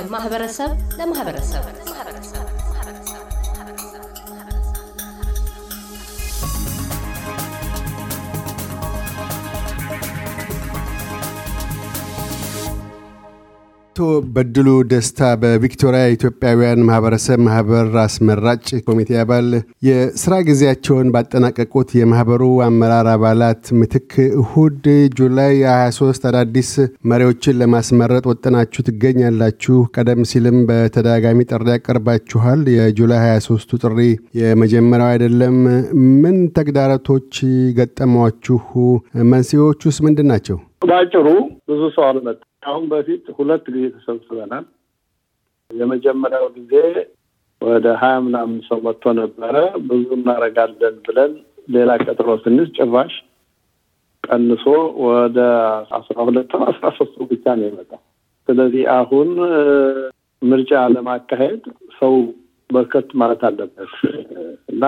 ከማህበረሰብ ለማህበረሰብ አቶ በድሉ ደስታ በቪክቶሪያ ኢትዮጵያውያን ማህበረሰብ ማህበር አስመራጭ ኮሚቴ አባል፣ የስራ ጊዜያቸውን ባጠናቀቁት የማህበሩ አመራር አባላት ምትክ እሁድ ጁላይ 23 አዳዲስ መሪዎችን ለማስመረጥ ወጥናችሁ ትገኛላችሁ። ቀደም ሲልም በተደጋጋሚ ጥሪ ያቀርባችኋል። የጁላይ 23ቱ ጥሪ የመጀመሪያው አይደለም። ምን ተግዳሮቶች ገጠሟችሁ? መንስኤዎቹስ ምንድን ናቸው? ባጭሩ ብዙ ሰው አልመጣም። አሁን በፊት ሁለት ጊዜ ተሰብስበናል። የመጀመሪያው ጊዜ ወደ ሀያ ምናምን ሰው መጥቶ ነበረ። ብዙ እናደርጋለን ብለን ሌላ ቀጥሮ ስንስ ጭራሽ ቀንሶ ወደ አስራ ሁለት አስራ ሶስቱ ብቻ ነው የመጣው። ስለዚህ አሁን ምርጫ ለማካሄድ ሰው በርከት ማለት አለበት እና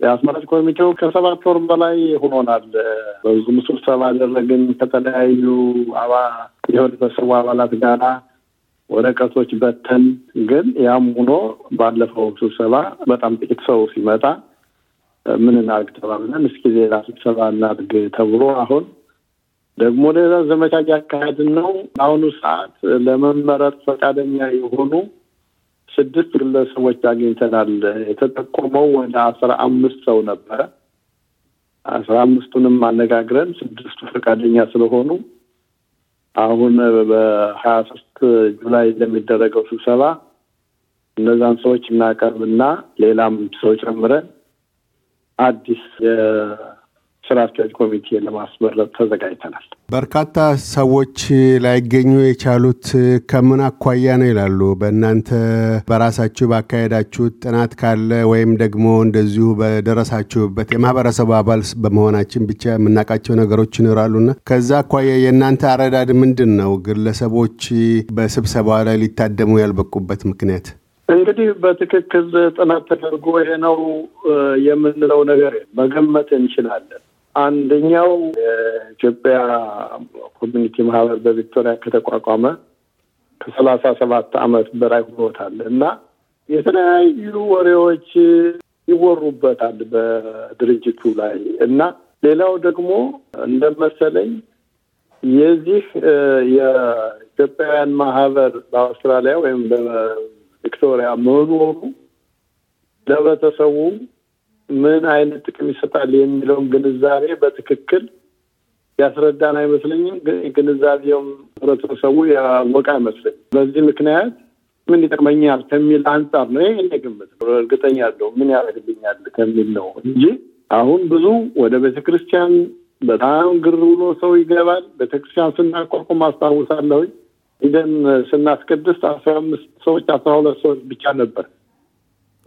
የአስመራጭ ኮሚቴው ከሰባት ወር በላይ ሆኖናል። በዙም ስብሰባ አደረግን ከተለያዩ አባ የህብረተሰቡ አባላት ጋራ ወረቀቶች በተን። ግን ያም ሆኖ ባለፈው ስብሰባ በጣም ጥቂት ሰው ሲመጣ ምን እናድርግ ተባብለን እስኪ ሌላ ስብሰባ እናድርግ ተብሎ አሁን ደግሞ ሌላ ዘመቻ እያካሄድን ነው። በአሁኑ ሰዓት ለመመረጥ ፈቃደኛ የሆኑ ስድስት ግለሰቦች አግኝተናል። የተጠቆመው ወደ አስራ አምስት ሰው ነበረ። አስራ አምስቱንም አነጋግረን ስድስቱ ፈቃደኛ ስለሆኑ አሁን በሀያ ሶስት ጁላይ ለሚደረገው ስብሰባ እነዛን ሰዎች እናቀርብና ሌላም ሰው ጨምረን አዲስ ስራ አስኪያጅ ኮሚቴ ለማስመረጥ ተዘጋጅተናል። በርካታ ሰዎች ላይገኙ የቻሉት ከምን አኳያ ነው ይላሉ? በእናንተ በራሳችሁ ባካሄዳችሁት ጥናት ካለ ወይም ደግሞ እንደዚሁ በደረሳችሁበት የማህበረሰቡ አባል በመሆናችን ብቻ የምናውቃቸው ነገሮች ይኖራሉና ከዛ አኳያ የእናንተ አረዳድ ምንድን ነው? ግለሰቦች በስብሰባ ላይ ሊታደሙ ያልበቁበት ምክንያት? እንግዲህ በትክክል ጥናት ተደርጎ ይሄ ነው የምንለው ነገር መገመት እንችላለን። አንደኛው የኢትዮጵያ community ማህበር በቪክቶሪያ ከተቋቋመ ከሰላሳ ሰባት ዓመት በላይ ሆኖታል እና የተለያዩ ወሬዎች ይወሩበታል በድርጅቱ ላይ እና ሌላው ደግሞ እንደመሰለኝ የዚህ የኢትዮጵያውያን ማህበር በአውስትራሊያ ወይም በቪክቶሪያ መኖሩ ለህብረተሰቡ ምን አይነት ጥቅም ይሰጣል የሚለውን ግንዛቤ በትክክል ያስረዳን አይመስለኝም። ግንዛቤውም ህብረተሰቡ ያወቀ አይመስለኝም። በዚህ ምክንያት ምን ይጠቅመኛል ከሚል አንጻር ነው። እኔ ግምት እርግጠኛ ያለው ምን ያደርግልኛል ከሚል ነው እንጂ አሁን ብዙ ወደ ቤተ ክርስቲያን በጣም ግር ብሎ ሰው ይገባል። ቤተ ክርስቲያን ስናቋቁም አስታውሳለሁ ሂደን ስናስቀድስ አስራ አምስት ሰዎች አስራ ሁለት ሰዎች ብቻ ነበር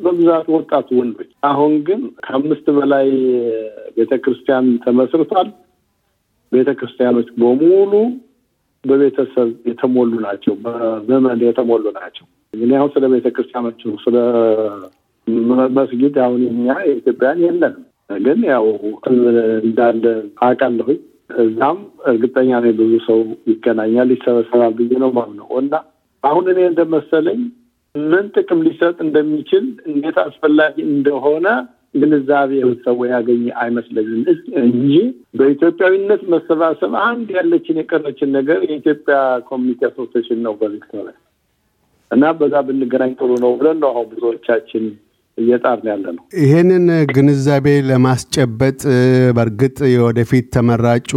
በብዛት ወጣት ወንዶች። አሁን ግን ከአምስት በላይ ቤተ ክርስቲያን ተመስርቷል። ቤተ ክርስቲያኖች በሙሉ በቤተሰብ የተሞሉ ናቸው፣ በዘመን የተሞሉ ናቸው። እኔ አሁን ስለ ቤተ ክርስቲያኖች ስለ መስጊድ አሁን እኛ የኢትዮጵያን የለንም፣ ግን ያው እንዳለ አውቃለሁኝ። እዛም እርግጠኛ ነኝ ብዙ ሰው ይገናኛል፣ ይሰበሰባል ብዬ ነው ማምነው እና አሁን እኔ እንደመሰለኝ ምን ጥቅም ሊሰጥ እንደሚችል እንዴት አስፈላጊ እንደሆነ ግንዛቤ ሰው ያገኘ አይመስለኝም። እንጂ በኢትዮጵያዊነት መሰባሰብ አንድ ያለችን የቀረችን ነገር የኢትዮጵያ community association ነው በቪክቶሪያ እና በዛ ብንገናኝ ጥሩ ነው ብለን ነው አሁን ብዙዎቻችን እየጣርን ያለ ነው። ይህንን ግንዛቤ ለማስጨበጥ በእርግጥ የወደፊት ተመራጩ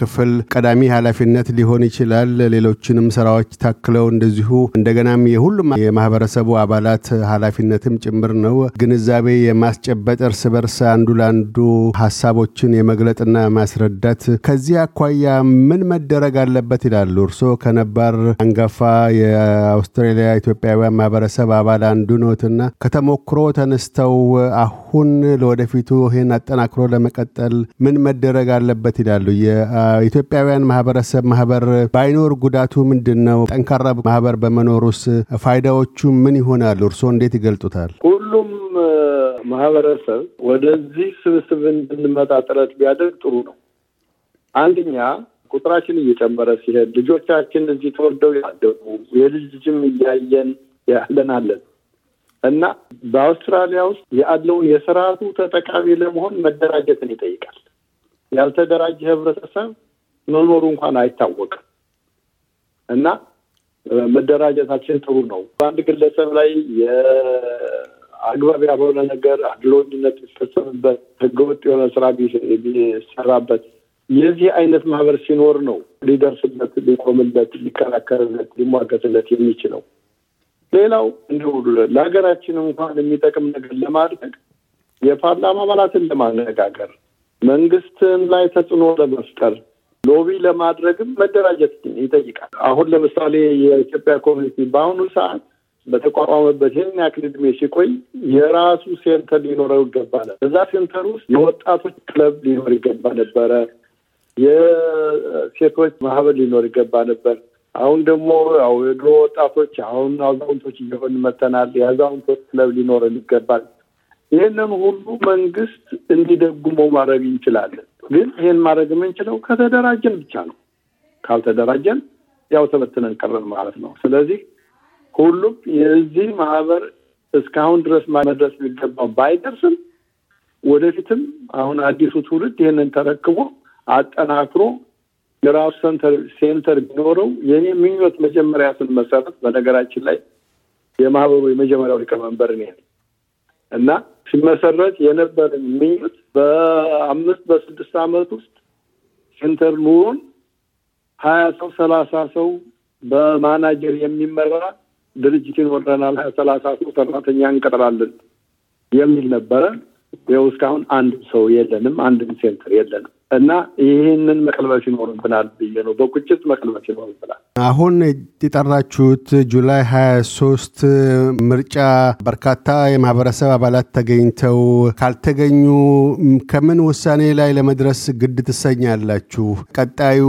ክፍል ቀዳሚ ኃላፊነት ሊሆን ይችላል። ሌሎችንም ስራዎች ታክለው እንደዚሁ እንደገናም የሁሉም የማህበረሰቡ አባላት ኃላፊነትም ጭምር ነው። ግንዛቤ የማስጨበጥ እርስ በርስ አንዱ ለአንዱ ሀሳቦችን የመግለጥና ማስረዳት። ከዚህ አኳያ ምን መደረግ አለበት ይላሉ? እርስዎ ከነባር አንጋፋ የአውስትራሊያ ኢትዮጵያውያን ማህበረሰብ አባል አንዱ ኖትና ከተሞክሮ ተነስተው አሁን ለወደፊቱ ይህን አጠናክሮ ለመቀጠል ምን መደረግ አለበት ይላሉ? የኢትዮጵያውያን ማህበረሰብ ማህበር ባይኖር ጉዳቱ ምንድን ነው? ጠንካራ ማህበር በመኖሩስ ፋይዳዎቹ ምን ይሆናሉ? እርስዎ እንዴት ይገልጡታል? ሁሉም ማህበረሰብ ወደዚህ ስብስብ እንድንመጣ ጥረት ቢያደርግ ጥሩ ነው። አንደኛ ቁጥራችን እየጨመረ ሲሄድ ልጆቻችን እዚህ ተወልደው ያደጉ የልጅ ልጅም እያየን ያለን እና በአውስትራሊያ ውስጥ ያለውን የስርዓቱ ተጠቃሚ ለመሆን መደራጀትን ይጠይቃል። ያልተደራጀ ህብረተሰብ መኖሩ እንኳን አይታወቅም እና መደራጀታችን ጥሩ ነው። በአንድ ግለሰብ ላይ የአግባብ ያልሆነ ነገር አድሎኝነት ሊፈጸምበት፣ ህገወጥ የሆነ ስራ ቢሰራበት የዚህ አይነት ማህበር ሲኖር ነው ሊደርስለት፣ ሊቆምለት፣ ሊከራከርለት፣ ሊሟገትለት የሚችለው። ሌላው እንዲሁ ለሀገራችን እንኳን የሚጠቅም ነገር ለማድረግ የፓርላማ አባላትን ለማነጋገር መንግስትን ላይ ተጽዕኖ ለመፍጠር lobby ለማድረግም መደራጀት ይጠይቃል። አሁን ለምሳሌ የኢትዮጵያ community በአሁኑ ሰዓት በተቋቋመበት ይህን ያክል ዕድሜ ሲቆይ የራሱ center ሊኖረው ይገባ ነበር። እዛ center ውስጥ የወጣቶች ክለብ ሊኖር ይገባ ነበረ። የሴቶች ማህበር ሊኖር ይገባ ነበር። አሁን ደግሞ ያው የድሮ ወጣቶች አሁን አዛውንቶች እየሆን መተናል። የአዛውንቶች ክለብ ሊኖረን ይገባል። ይህንን ሁሉ መንግስት እንዲደጉመው ማድረግ እንችላለን። ግን ይህን ማድረግ የምንችለው ከተደራጀን ብቻ ነው። ካልተደራጀን ያው ተበትነን ቀረን ማለት ነው። ስለዚህ ሁሉም የዚህ ማህበር እስካሁን ድረስ መድረስ የሚገባው ባይደርስም ወደፊትም አሁን አዲሱ ትውልድ ይህንን ተረክቦ አጠናክሮ የራሱ center ቢኖረው የኔ ምኞት መጀመሪያ ስንመሰረት በነገራችን ላይ የማህበሩ የመጀመሪያው ሊቀመንበር እኔ እና ሲመሰረት የነበረን ምኞት በአምስት በስድስት ዓመት ውስጥ center ኖሮን ሀያ ሰው ሰላሳ ሰው በማናጀር የሚመራ ድርጅት ይኖረናል፣ ሀያ ሰላሳ ሰው ሰራተኛ እንቀጥራለን የሚል ነበረ። ይኸው እስካሁን አንድም ሰው የለንም፣ አንድም center የለንም። እና ይህንን መቀልበስ ይኖርብናል ብዬ ነው። በቁጭት መቀልበስ ይኖርብናል። አሁን የጠራችሁት July ሀያ ሶስት ምርጫ በርካታ የማህበረሰብ አባላት ተገኝተው ካልተገኙ ከምን ውሳኔ ላይ ለመድረስ ግድ ትሰኛላችሁ? ቀጣዩ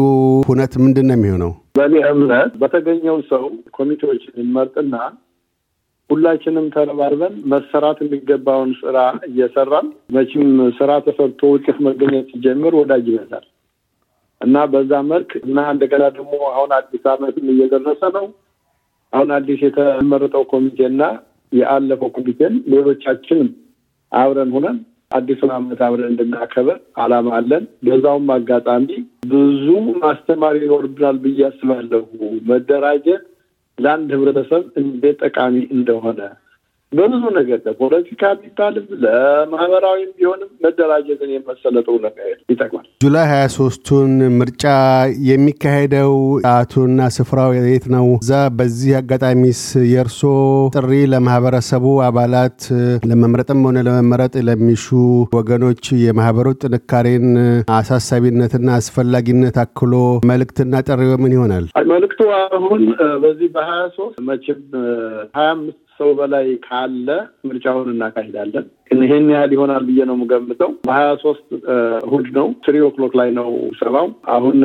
ሁነት ምንድን ነው የሚሆነው? በእኔ እምነት በተገኘው ሰው ኮሚቴዎችን እንመርጥና ሁላችንም ተረባርበን መሰራት የሚገባውን ስራ እየሰራን መቼም ስራ ተሰርቶ ውጤት መገኘት ሲጀምር ወዳጅ ይበዛል እና በዛ መልክ እና እንደገና ደግሞ አሁን አዲስ ዓመትም እየደረሰ ነው። አሁን አዲስ የተመረጠው ኮሚቴና የአለፈው ኮሚቴን ሌሎቻችንም አብረን ሁነን አዲሱን ዓመት አብረን እንድናከብር አላማ አለን። በዛውም አጋጣሚ ብዙ ማስተማር ይኖርብናል ብዬ አስባለሁ። መደራጀት ለአንድ ህብረተሰብ እንዴት ጠቃሚ እንደሆነ በብዙ ነገር ለፖለቲካ ቢባልም ለማህበራዊም ቢሆንም መደራጀትን የመሰለ ጥሩ ነገር ይጠቅማል። ጁላይ ሀያ ሶስቱን ምርጫ የሚካሄደው ሰዓቱና ስፍራው የት ነው? እዛ በዚህ አጋጣሚስ የእርሶ ጥሪ ለማህበረሰቡ አባላት ለመምረጥም ሆነ ለመመረጥ ለሚሹ ወገኖች የማህበሩ ጥንካሬን አሳሳቢነትና አስፈላጊነት አክሎ መልእክትና ጥሪው ምን ይሆናል? መልእክቱ አሁን በዚህ በሀያ ሶስት መቼም ሀያ አምስት ሰው በላይ ካለ ምርጫውን እናካሂዳለን። ግን ይሄን ያህል ይሆናል ብዬ ነው የምገምተው። በሀያ ሶስት እሁድ ነው three o'clock ላይ ነው ሰባው። አሁን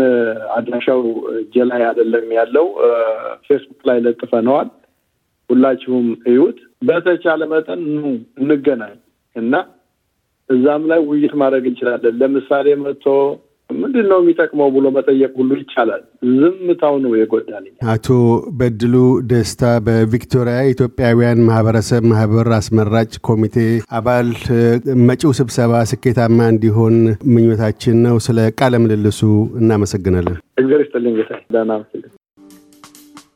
አድራሻው እጄ ላይ አይደለም ያለው፣ ፌስቡክ ላይ ለጥፈነዋል። ሁላችሁም እዩት። በተቻለ መጠን ኑ እንገናኝ እና እዛም ላይ ውይይት ማድረግ እንችላለን። ለምሳሌ መጥቶ ምንድን ነው የሚጠቅመው ብሎ መጠየቅ ሁሉ ይቻላል። ዝምታው ነው የጎዳን። አቶ በድሉ ደስታ በቪክቶሪያ የኢትዮጵያውያን ማህበረሰብ ማህበር አስመራጭ ኮሚቴ አባል፣ መጪው ስብሰባ ስኬታማ እንዲሆን ምኞታችን ነው። ስለ ቃለ ምልልሱ እናመሰግናለን። እግዚአብሔር ይስጥልኝ ጌታ ደህና